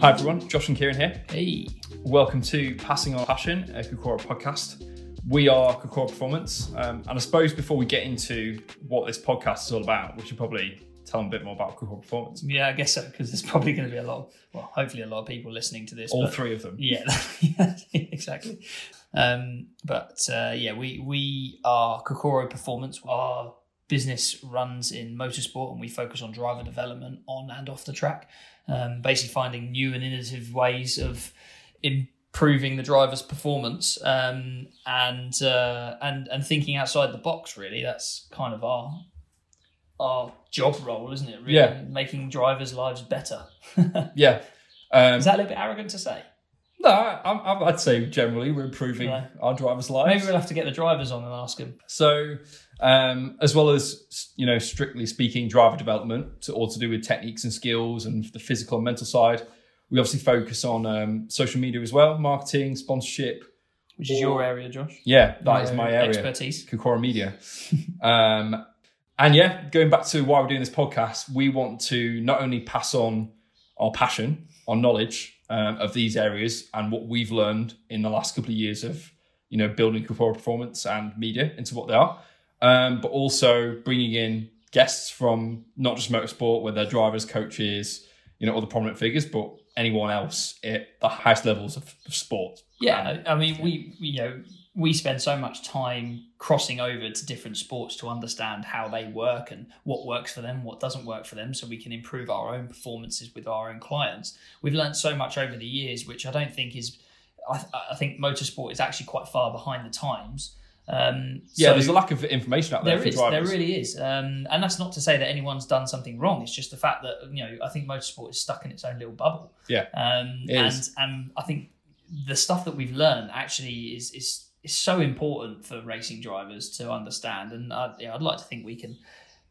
Hi everyone, Josh and Kieran here. Hey. Welcome to Passing On Passion, a Kokora podcast. We are Kokora Performance, um, and I suppose before we get into what this podcast is all about, we should probably tell them a bit more about Kokora Performance. Yeah, I guess so, because there's probably going to be a lot, of, well, hopefully a lot of people listening to this. All but- three of them. Yeah, exactly. Um, but uh, yeah, we we are Kokoro Performance. Our business runs in motorsport, and we focus on driver development on and off the track. Um, basically, finding new and innovative ways of improving the driver's performance, um, and uh, and and thinking outside the box. Really, that's kind of our our job role, isn't it? Really, Yeah. making drivers' lives better. Yeah. Um, Is that a little bit arrogant to say? No, I, I'd say generally we're improving Right. our drivers' lives. Maybe we'll have to get the drivers on and ask them. So, um, as well as you know, strictly speaking, driver development, to, all to do with techniques and skills and the physical and mental side, we obviously focus on um, social media as well, marketing, sponsorship. Which is your area, Josh. Yeah, that is my area, Expertise. Kokora Media. um, and yeah, going back to why we're doing this podcast, we want to not only pass on our passion, our knowledge um, of these areas and what we've learned in the last couple of years of you know building Kokora performance and media into what they are, um, but also bringing in guests from not just motorsport, where they're drivers, coaches, you know, other prominent figures, but anyone else at the highest levels of, of sport. Yeah, I mean, we, we you know we spend so much time crossing over to different sports to understand how they work and what works for them, what doesn't work for them, so we can improve our own performances with our own clients. We've learned so much over the years, which I don't think is. I, I think motorsport is actually quite far behind the times. Um, Yeah, so- there's a lack of information out there, There for is, there really is, um, and that's not to say that anyone's done something wrong. It's just the fact that you know I think motorsport is stuck in its own little bubble. Yeah, um, and is. and I think the stuff that we've learned actually is is is so important for racing drivers to understand. And I, yeah, I'd like to think we can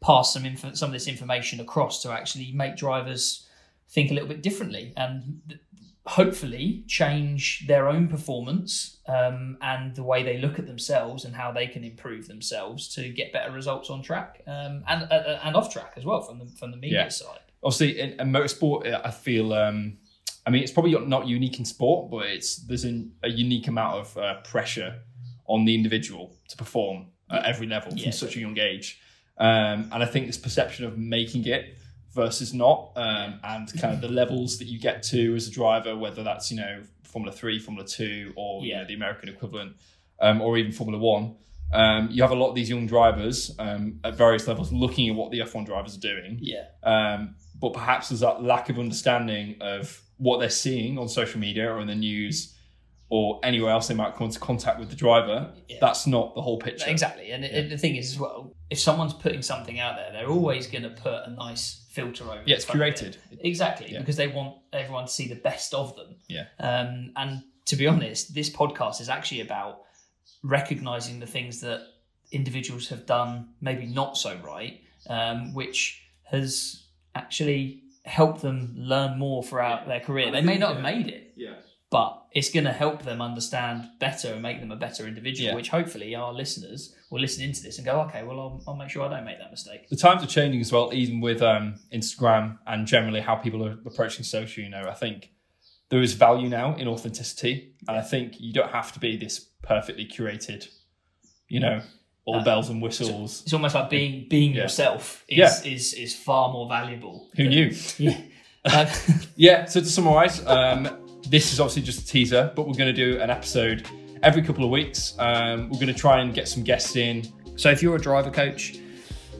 pass some info, some of this information across to actually make drivers think a little bit differently and hopefully change their own performance um, and the way they look at themselves and how they can improve themselves to get better results on track um, and uh, and off track as well from the from the media Yeah. side. obviously in, in motorsport uh, i feel um i mean it's probably not unique in sport but it's there's an, a unique amount of uh, pressure on the individual to perform at every level from such a young age. Um and i think this perception of making it versus not um and kind of the levels that you get to as a driver whether that's you know formula 3 formula 2 or you Yeah. know the american equivalent um, or even formula 1 um, you have a lot of these young drivers um, at various levels looking at what the F1 drivers are doing Yeah, um, but perhaps there's that lack of understanding of what they're seeing on social media or in the news or anywhere else they might come into contact with the driver. Yeah. That's not the whole picture. exactly. And, and the thing is as well, if someone's putting something out there, they're always going to put a nice filter over. Yeah, it's of it. curated. Exactly, Yeah. because they want everyone to see the best of them. Yeah. Um, and to be honest, this podcast is actually about recognizing the things that individuals have done maybe not so right, um, which has actually helped them learn more throughout their career. They may not have made it, Yeah. but it's going to help them understand better and make them a better individual, Yeah. which hopefully our listeners will listen into this and go, okay, well, I'll, I'll make sure I don't make that mistake. The times are changing as well, even with um, Instagram and generally how people are approaching social. You know, I think there is value now in authenticity, and I think you don't have to be this perfectly curated, you know, all Uh, bells and whistles. It's almost like being being Yeah. yourself is, Yeah. is is far more valuable. Who than- knew? Yeah. Uh, Yeah, so to summarize, um, this is obviously just a teaser, but we're going to do an episode every couple of weeks. Um, we're going to try and get some guests in. so if you're a driver coach,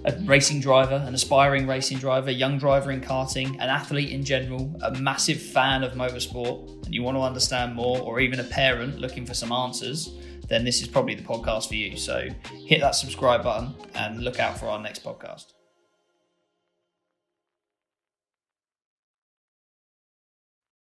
a racing driver, an aspiring racing driver, young driver in karting, an athlete in general, a massive fan of motorsport, and you want to understand more, or even a parent looking for some answers, then this is probably the podcast for you. So hit that subscribe button and look out for our next podcast.